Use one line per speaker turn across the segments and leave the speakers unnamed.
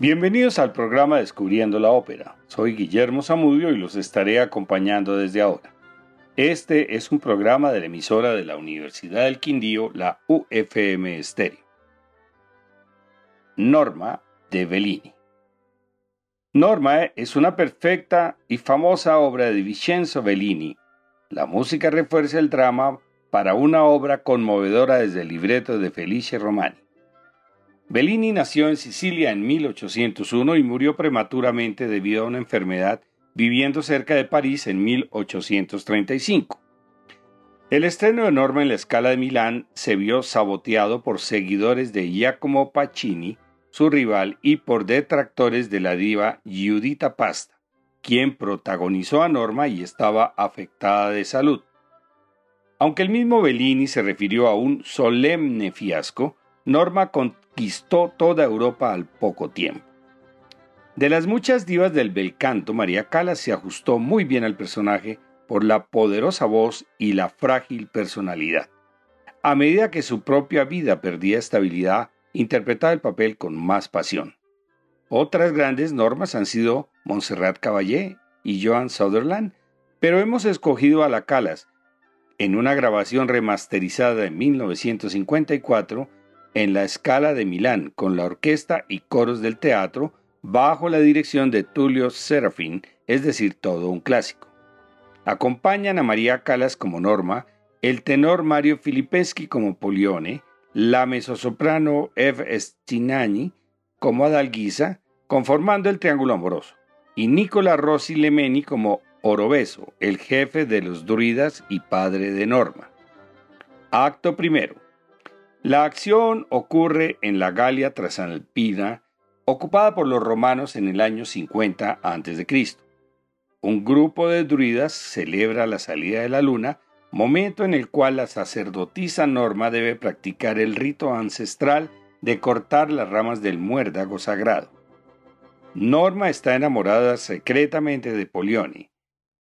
Bienvenidos al programa Descubriendo la Ópera. Soy Guillermo Zamudio y los estaré acompañando desde ahora. Este es un programa de la emisora de la Universidad del Quindío, la UFM Estéreo. Norma de Bellini. Norma es una perfecta y famosa obra de Vincenzo Bellini. La música refuerza el drama para una obra conmovedora desde el libreto de Felice Romani. Bellini nació en Sicilia en 1801 y murió prematuramente debido a una enfermedad viviendo cerca de París en 1835. El estreno de Norma en la escala de Milán se vio saboteado por seguidores de Giacomo Pacini, su rival, y por detractores de la diva Giuditta Pasta, quien protagonizó a Norma y estaba afectada de salud. Aunque el mismo Bellini se refirió a un solemne fiasco, Norma conquistó toda Europa al poco tiempo. De las muchas divas del bel canto, María Calas se ajustó muy bien al personaje por la poderosa voz y la frágil personalidad. A medida que su propia vida perdía estabilidad, interpretaba el papel con más pasión. Otras grandes normas han sido Montserrat Caballé y Joan Sutherland, pero hemos escogido a la Calas en una grabación remasterizada en 1954 en la Scala de Milán con la orquesta y coros del teatro bajo la dirección de Tulio Serafín, es decir, todo un clásico. Acompañan a María Calas como Norma, el tenor Mario Filipeschi como Polione, la mezzosoprano Ev Stinani como Adalguisa, conformando el triángulo amoroso, y Nicola Rossi Lemeni como Orobeso, el jefe de los druidas y padre de Norma. Acto primero. La acción ocurre en la Galia Trasalpina, ocupada por los romanos en el año 50 a.C. Un grupo de druidas celebra la salida de la luna, momento en el cual la sacerdotisa Norma debe practicar el rito ancestral de cortar las ramas del muérdago sagrado. Norma está enamorada secretamente de Polione,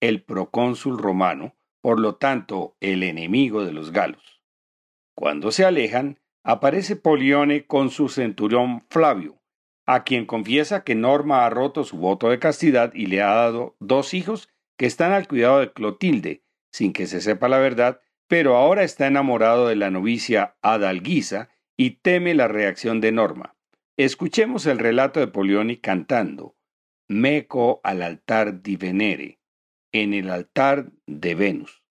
el procónsul romano, por lo tanto el enemigo de los galos. Cuando se alejan, aparece Polione con su centurión Flavio, a quien confiesa que Norma ha roto su voto de castidad y le ha dado dos hijos que están al cuidado de Clotilde, sin que se sepa la verdad, pero ahora está enamorado de la novicia Adalguisa y teme la reacción de Norma. Escuchemos el relato de Polione cantando Meco al altar di Venere, en el altar de Venus.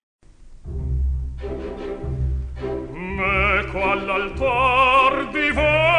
me qual altar divor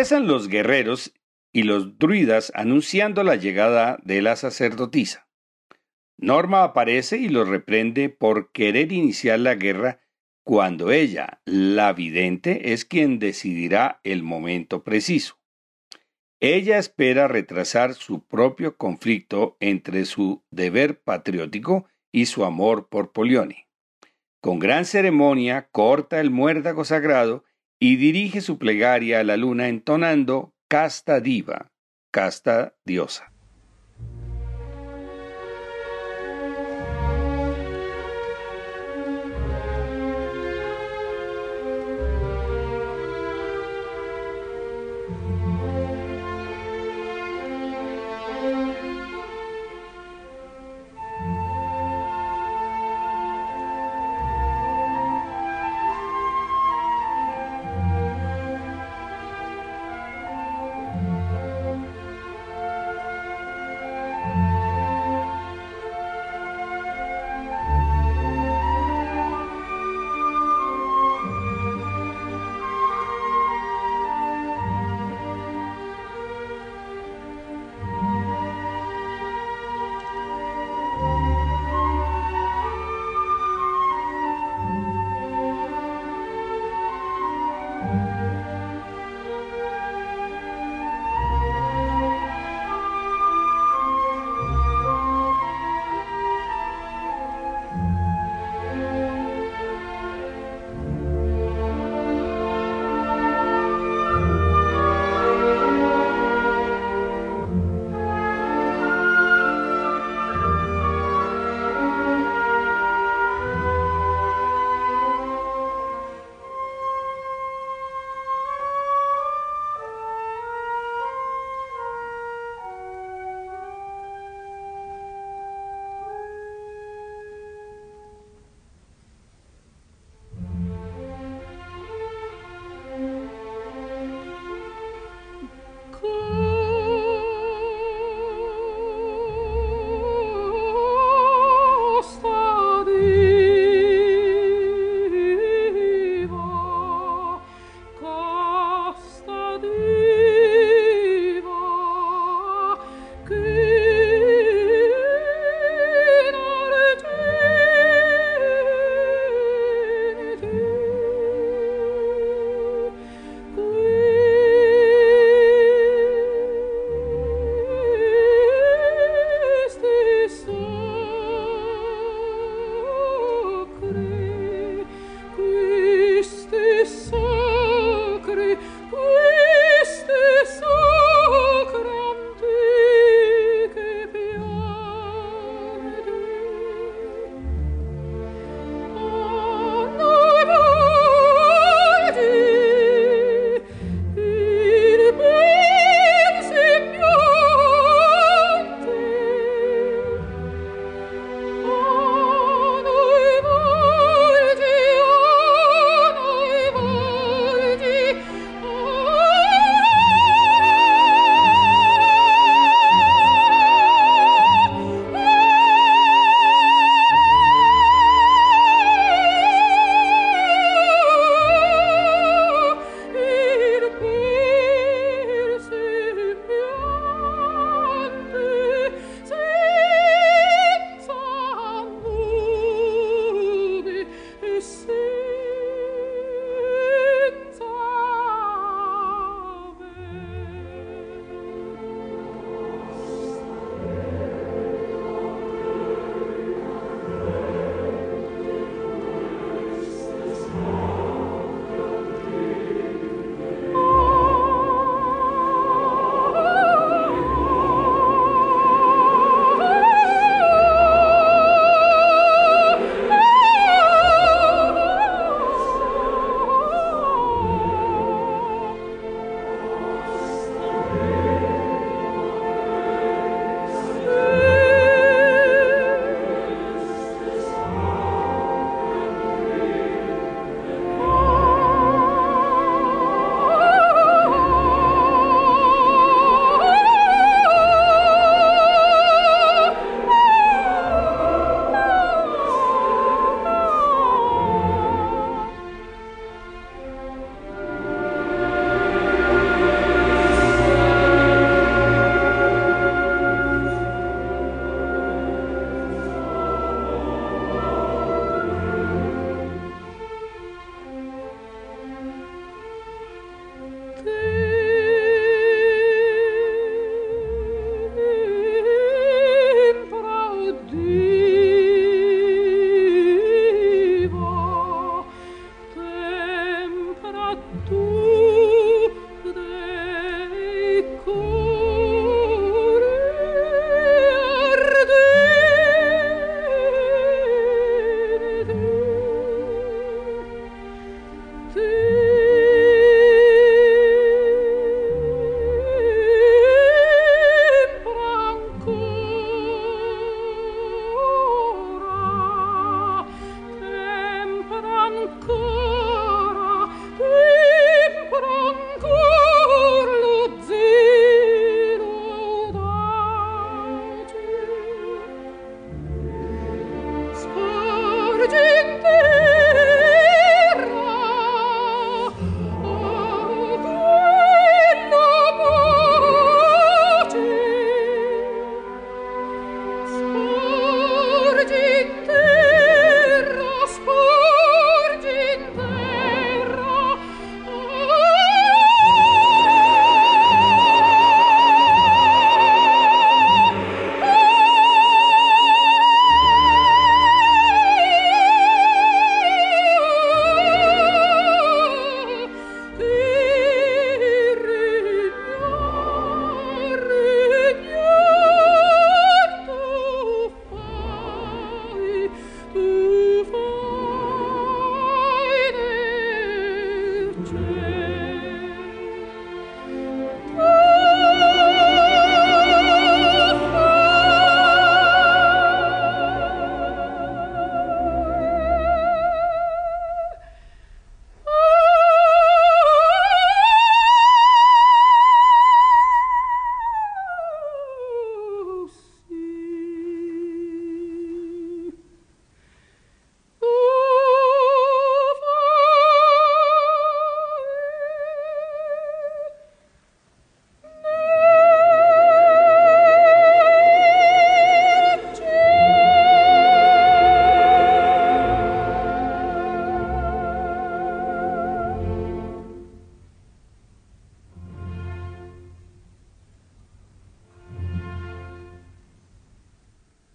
Regresan los guerreros y los druidas anunciando la llegada de la sacerdotisa. Norma aparece y los reprende por querer iniciar la guerra cuando ella, la vidente, es quien decidirá el momento preciso. Ella espera retrasar su propio conflicto entre su deber patriótico y su amor por Polione. Con gran ceremonia corta el muérdago sagrado y dirige su plegaria a la luna entonando Casta diva, casta diosa.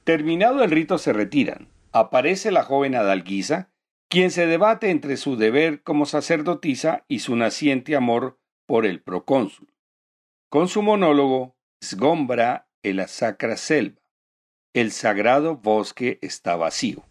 Terminado el rito se retiran. Aparece la joven Adalguisa, quien se debate entre su deber como sacerdotisa y su naciente amor por el procónsul. Con su monólogo, Sgombra en la sacra selva. El sagrado bosque está vacío.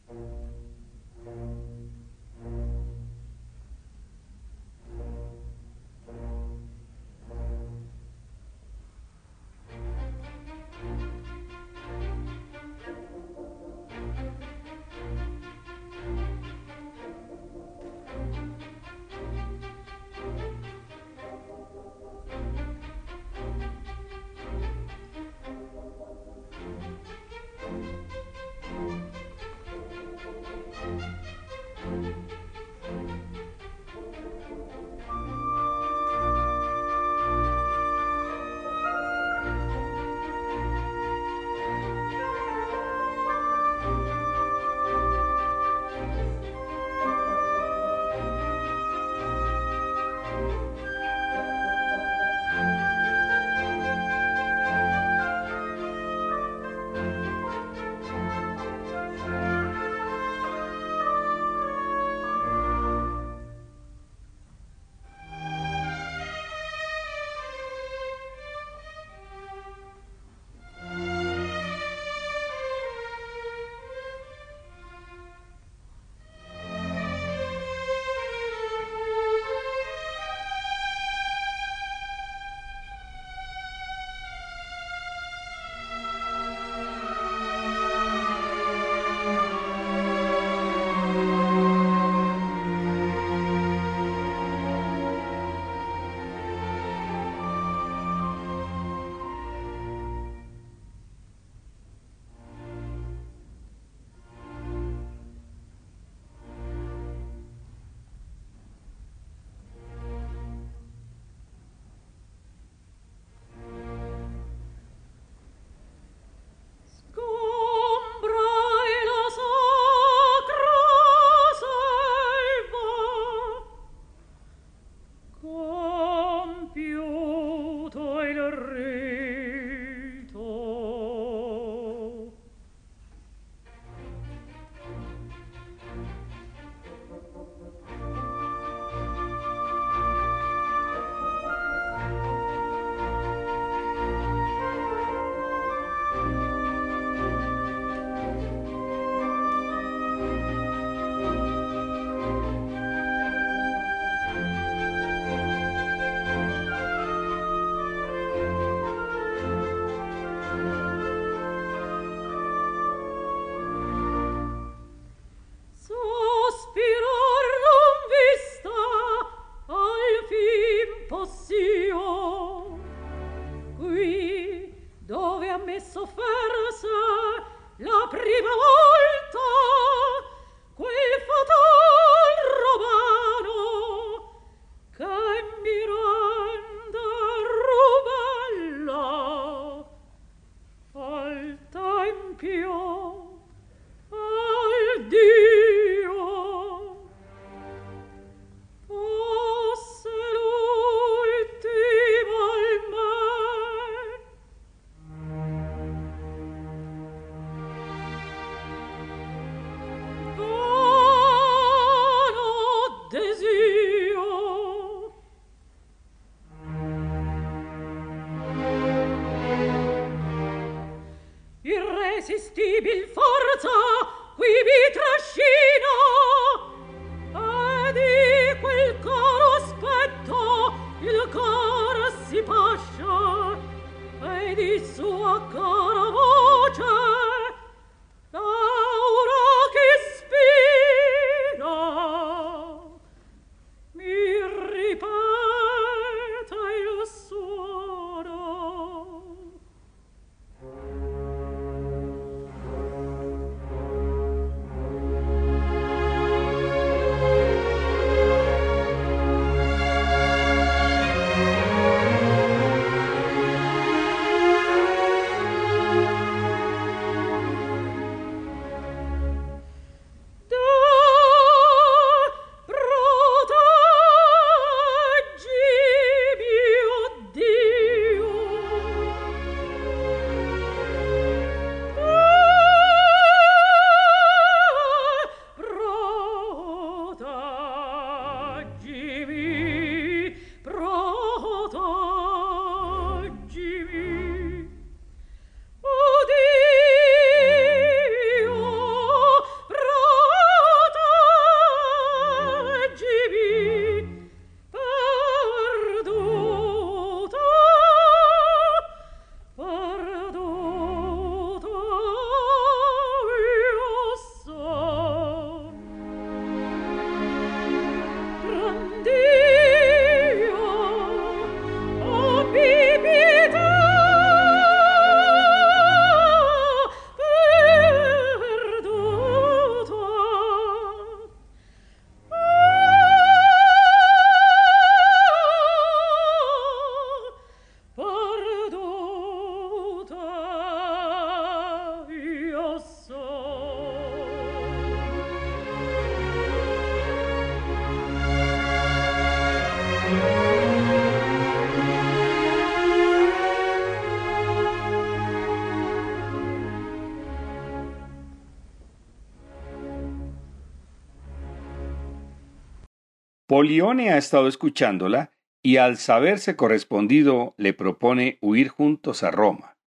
Polione ha estado escuchándola y al saberse correspondido le propone huir juntos a Roma.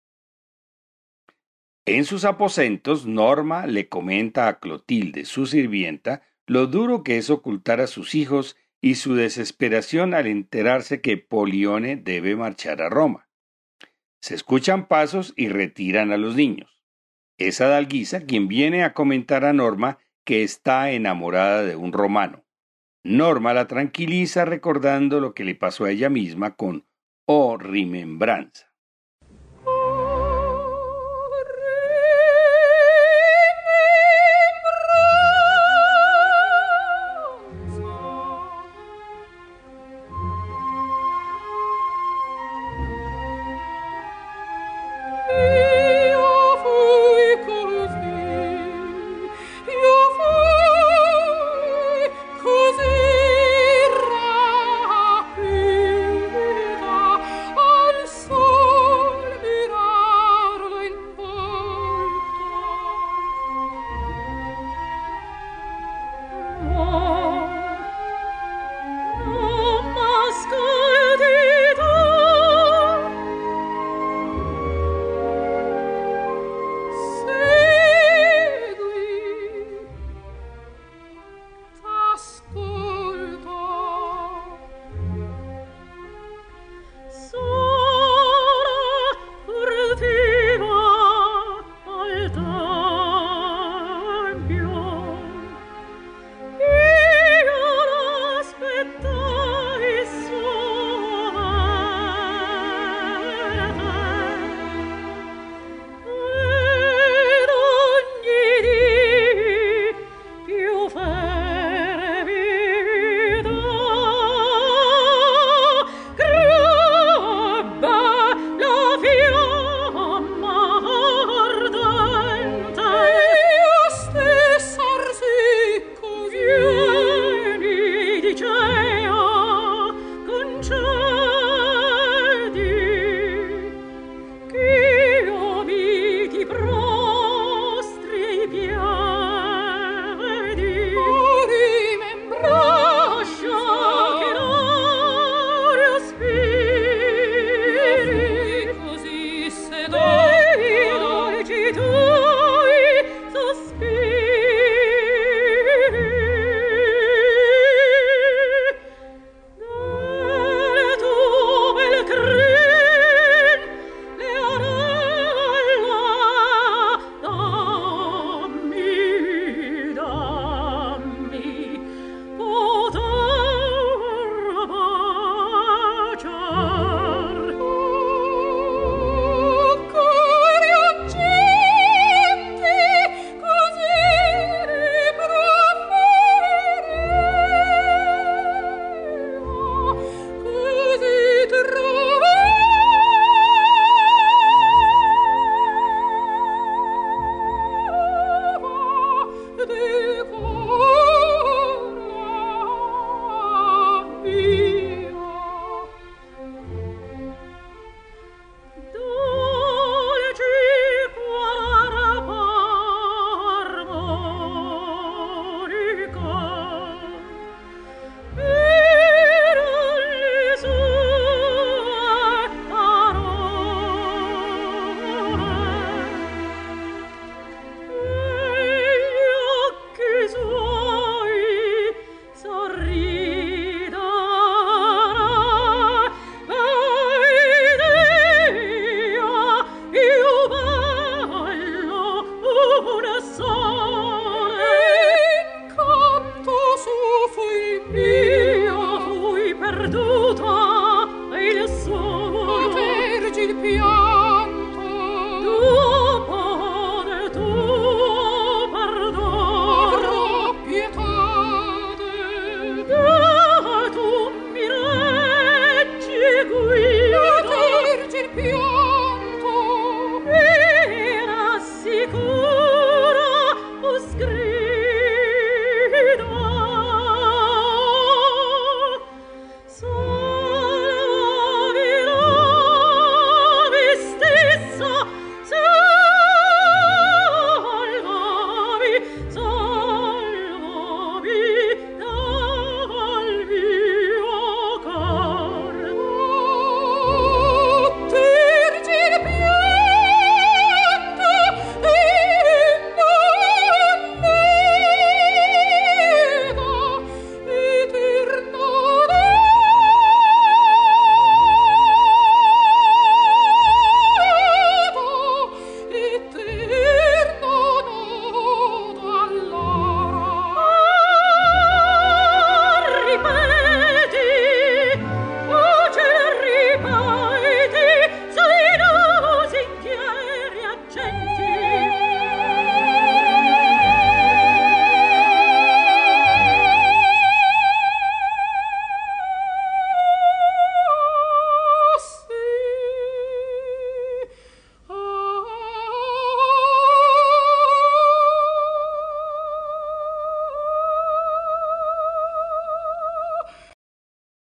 En sus aposentos, Norma le comenta a Clotilde, su sirvienta, lo duro que es ocultar a sus hijos y su desesperación al enterarse que Polione debe marchar a Roma. Se escuchan pasos y retiran a los niños. Es Adalguisa quien viene a comentar a Norma que está enamorada de un romano. Norma la tranquiliza recordando lo que le pasó a ella misma con Oh Remembranza.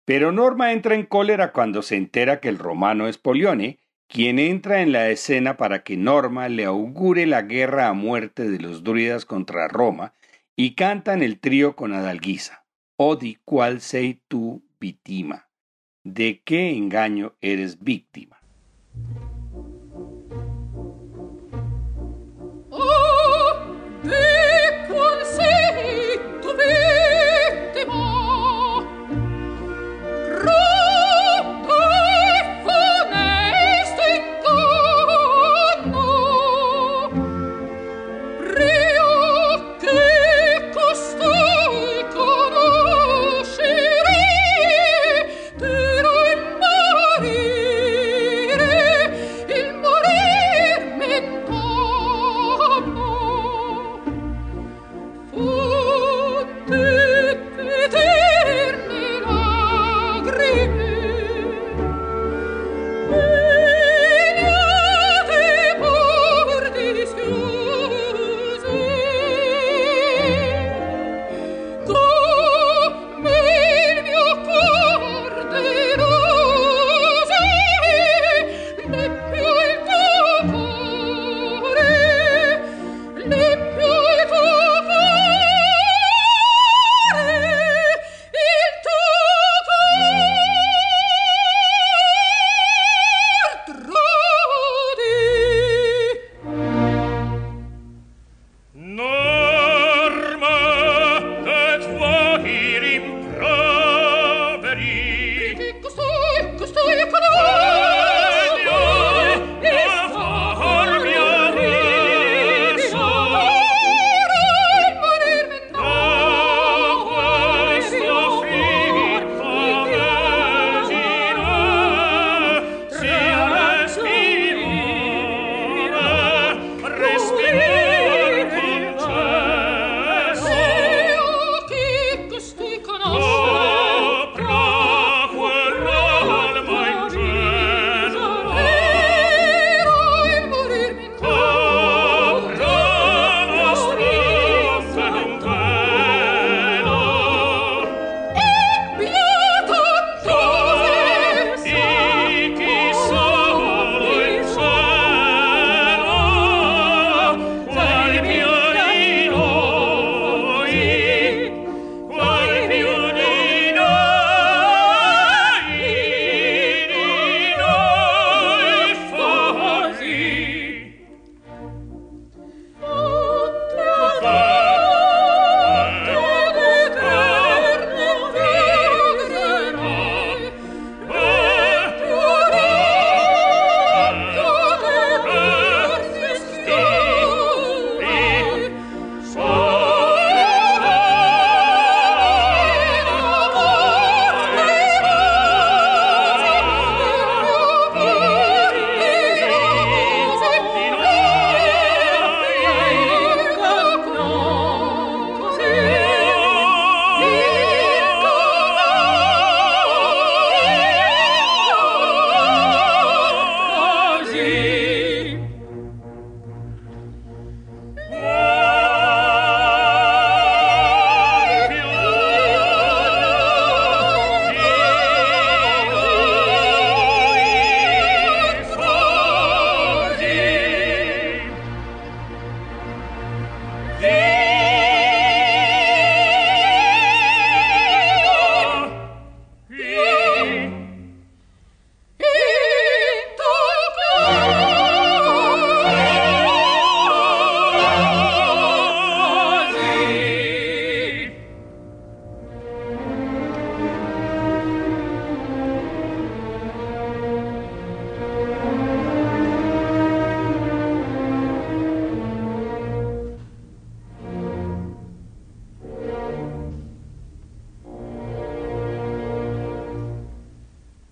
Pero Norma entra en cólera cuando se entera que el romano es Polione, quien entra en la escena para que Norma le augure la guerra a muerte de los druidas contra Roma y cantan el trío con Adalguisa. Odi cual sei tu víctima. ¿De qué engaño eres víctima?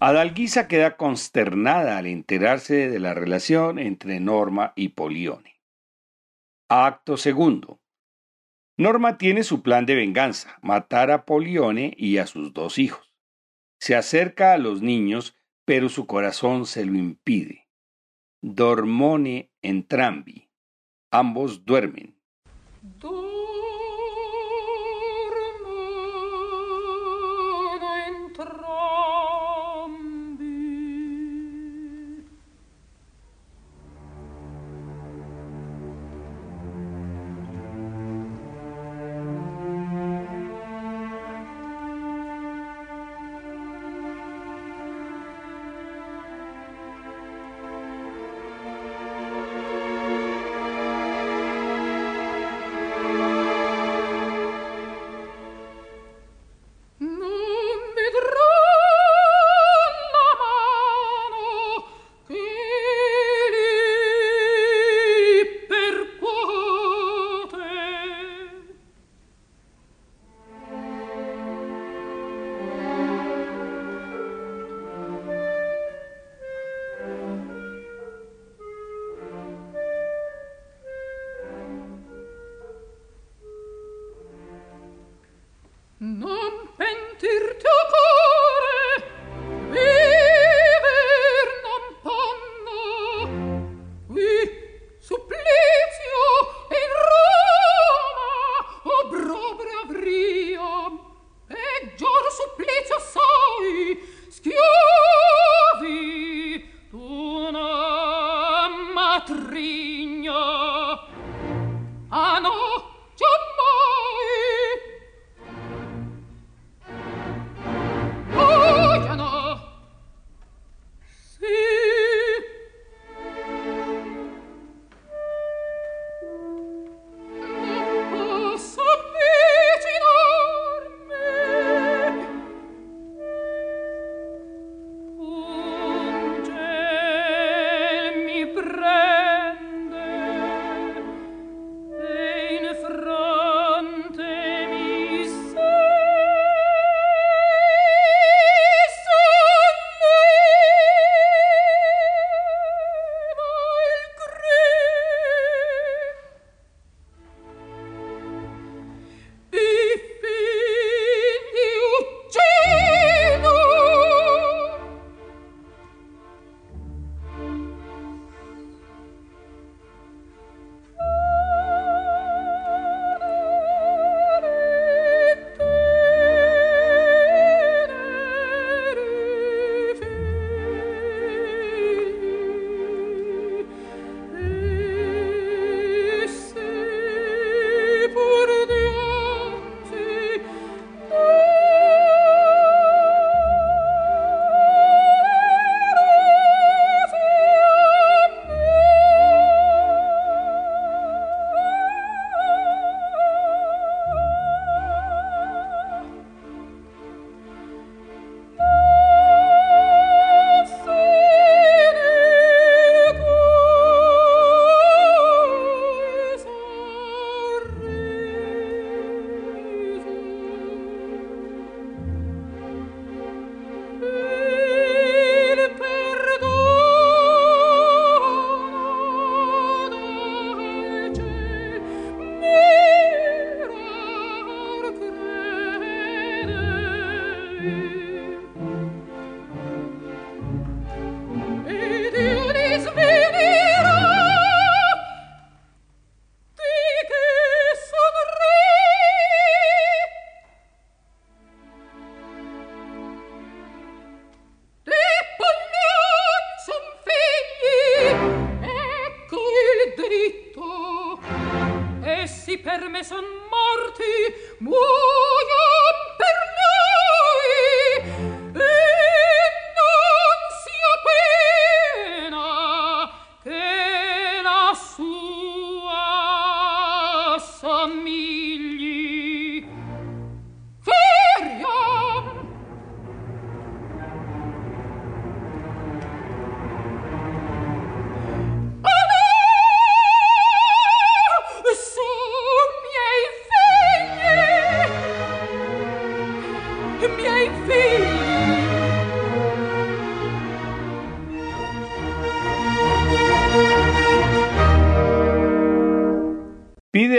Adalguisa queda consternada al enterarse de la relación entre Norma y Polione. Acto segundo. Norma tiene su plan de venganza, matar a Polione y a sus dos hijos. Se acerca a los niños, pero su corazón se lo impide. Dormone entrambi. Ambos duermen.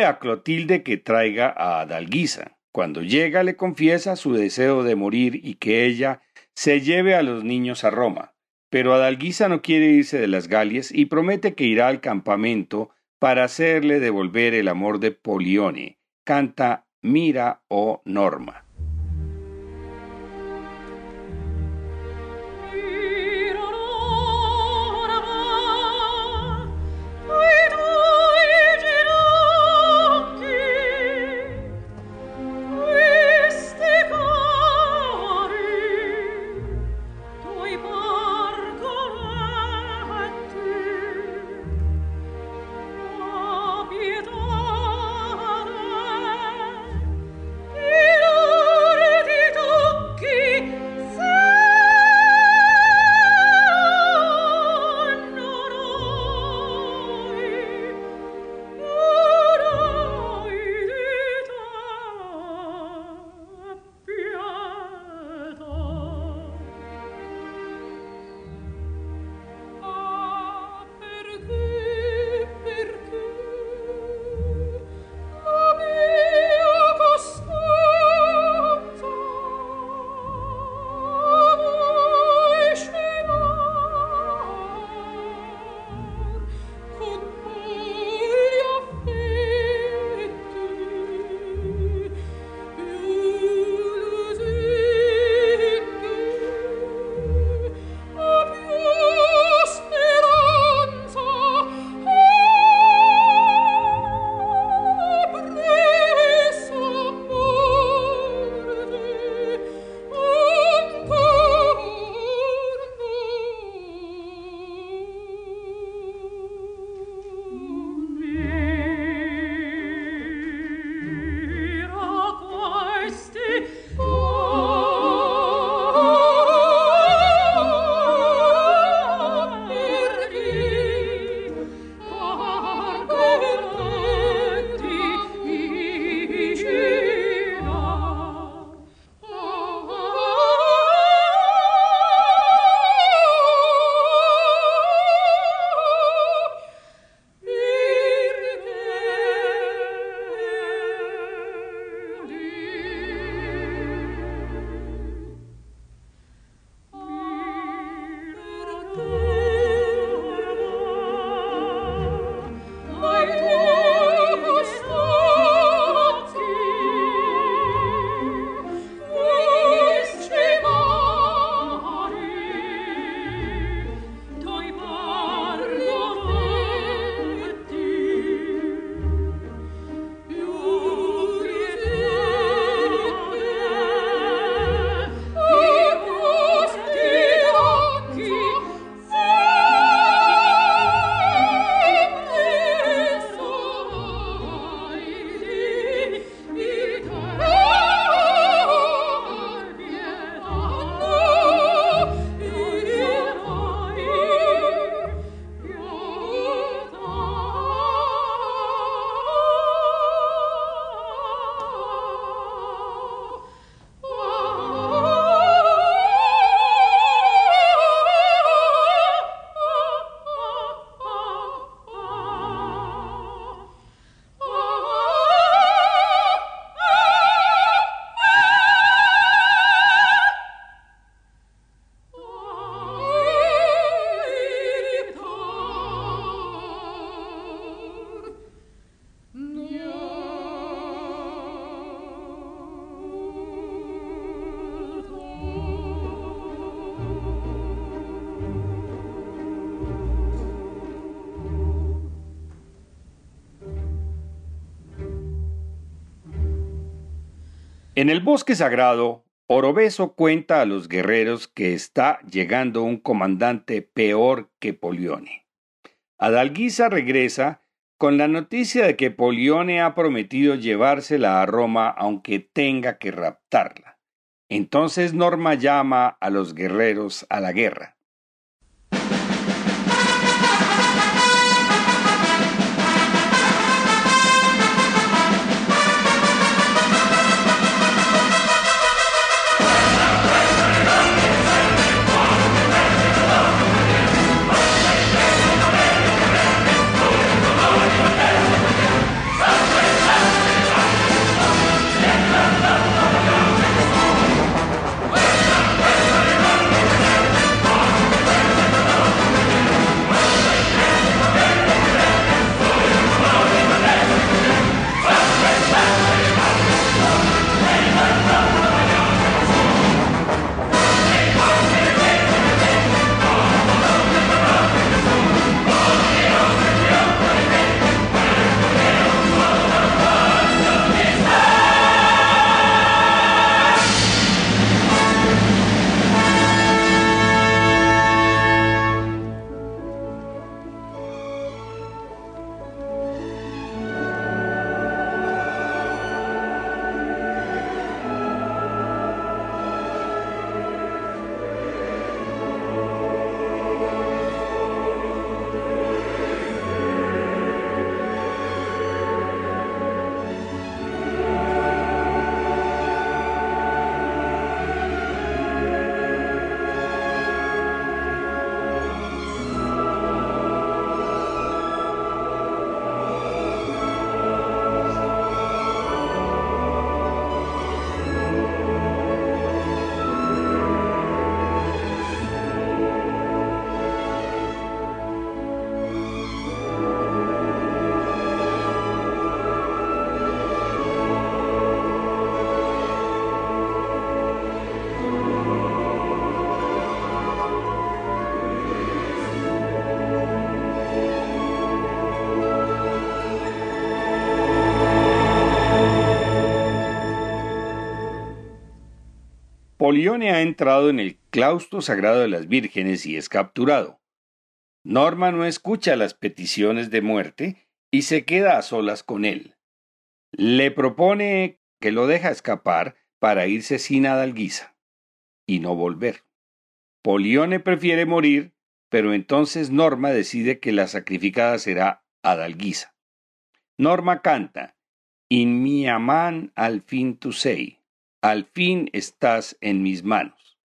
A Clotilde que traiga a Adalguisa. Cuando llega le confiesa su deseo de morir y que ella se lleve a los niños a Roma. Pero Adalguisa no quiere irse de las Galias y promete que irá al campamento para hacerle devolver el amor de Polione. Canta Mira o Norma. En el bosque sagrado, Orobeso cuenta a los guerreros que está llegando un comandante peor que Polione. Adalguisa regresa con la noticia de que Polione ha prometido llevársela a Roma aunque tenga que raptarla. Entonces Norma llama a los guerreros a la guerra. Polione ha entrado en el claustro sagrado de las vírgenes y es capturado. Norma no escucha las peticiones de muerte y se queda a solas con él. Le propone que lo deja escapar para irse sin Adalguisa y no volver. Polione prefiere morir, pero entonces Norma decide que la sacrificada será Adalguisa. Norma canta In mi aman al fin tu sei, al fin estás en mis manos.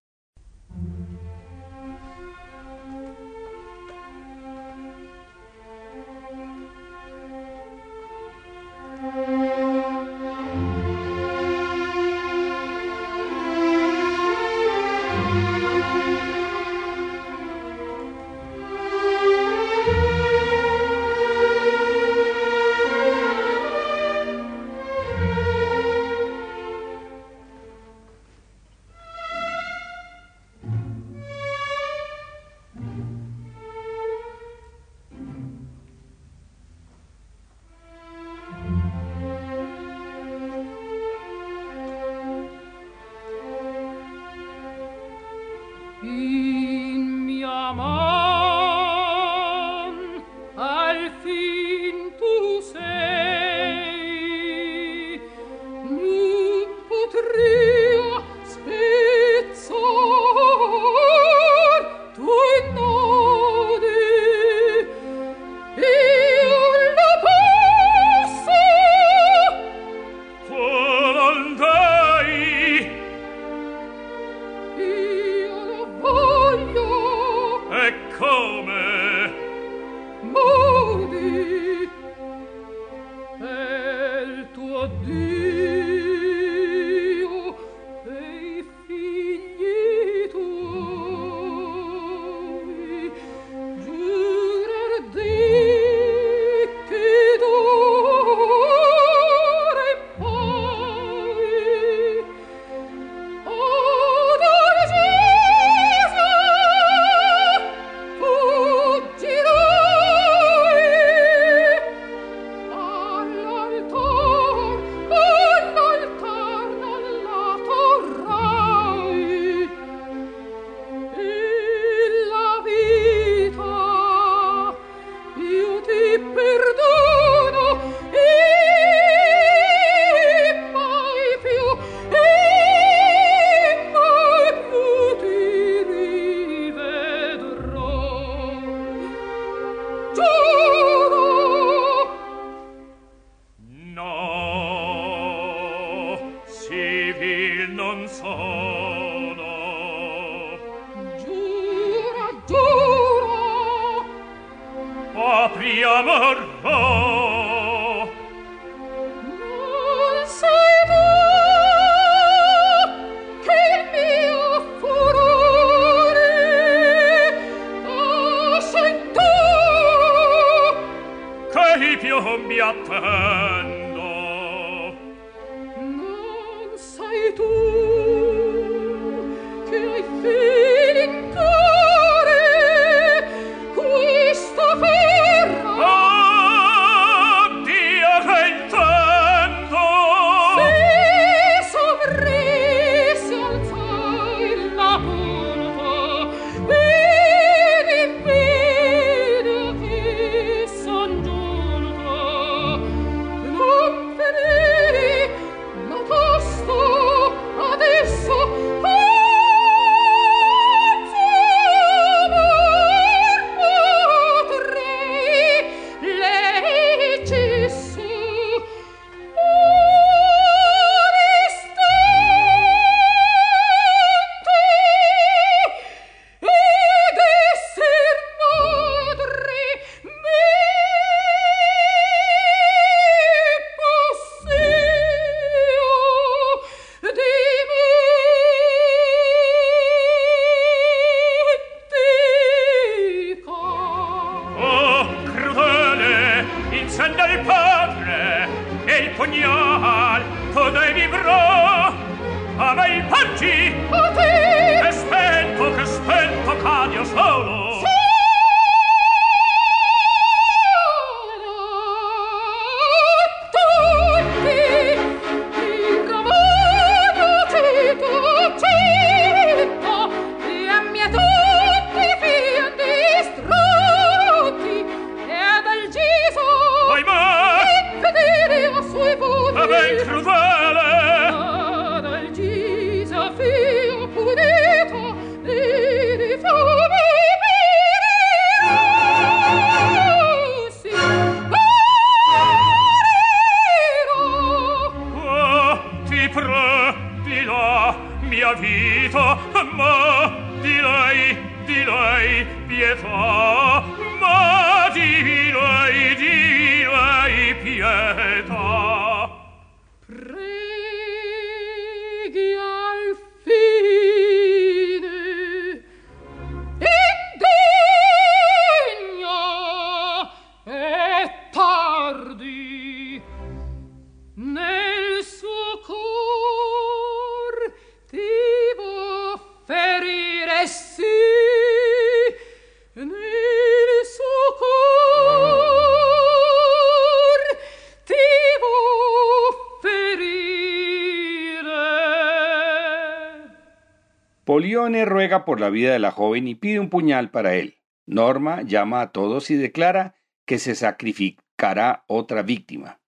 Por la vida de la joven y pide un puñal para él. Norma llama a todos y declara que se sacrificará otra víctima.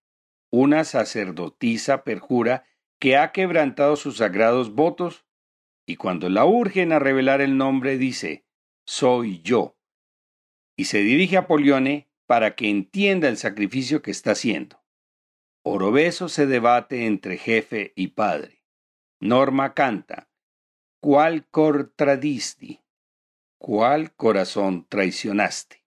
Una sacerdotisa perjura que ha quebrantado sus sagrados votos y cuando la urgen a revelar el nombre dice, soy yo. Y se dirige a Polione para que entienda el sacrificio que está haciendo. Orobeso se debate entre jefe y padre. Norma canta, ¿Cuál cor tradisti? ¿Cuál corazón traicionaste?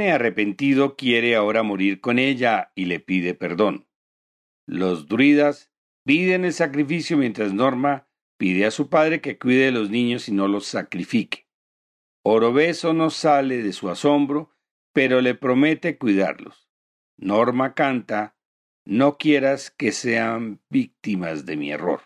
Arrepentido quiere ahora morir con ella y le pide perdón. Los druidas piden el sacrificio mientras Norma pide a su padre que cuide de los niños y no los sacrifique. Orobeso no sale de su asombro, pero le promete cuidarlos. Norma canta, no quieras que sean víctimas de mi error.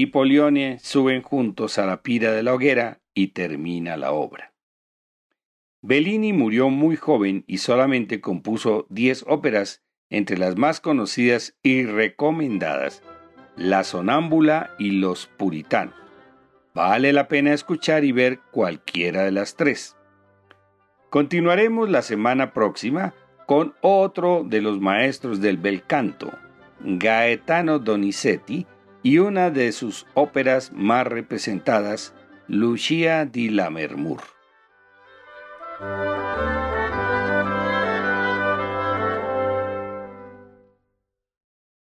Y Polione suben juntos a la pira de la hoguera y termina la obra. Bellini murió muy joven y solamente compuso diez óperas, entre las más conocidas y recomendadas, La Sonámbula y Los Puritanos. Vale la pena escuchar y ver cualquiera de las tres. Continuaremos la semana próxima con otro de los maestros del bel canto, Gaetano Donizetti, y una de sus óperas más representadas, Lucia di Lammermoor. Música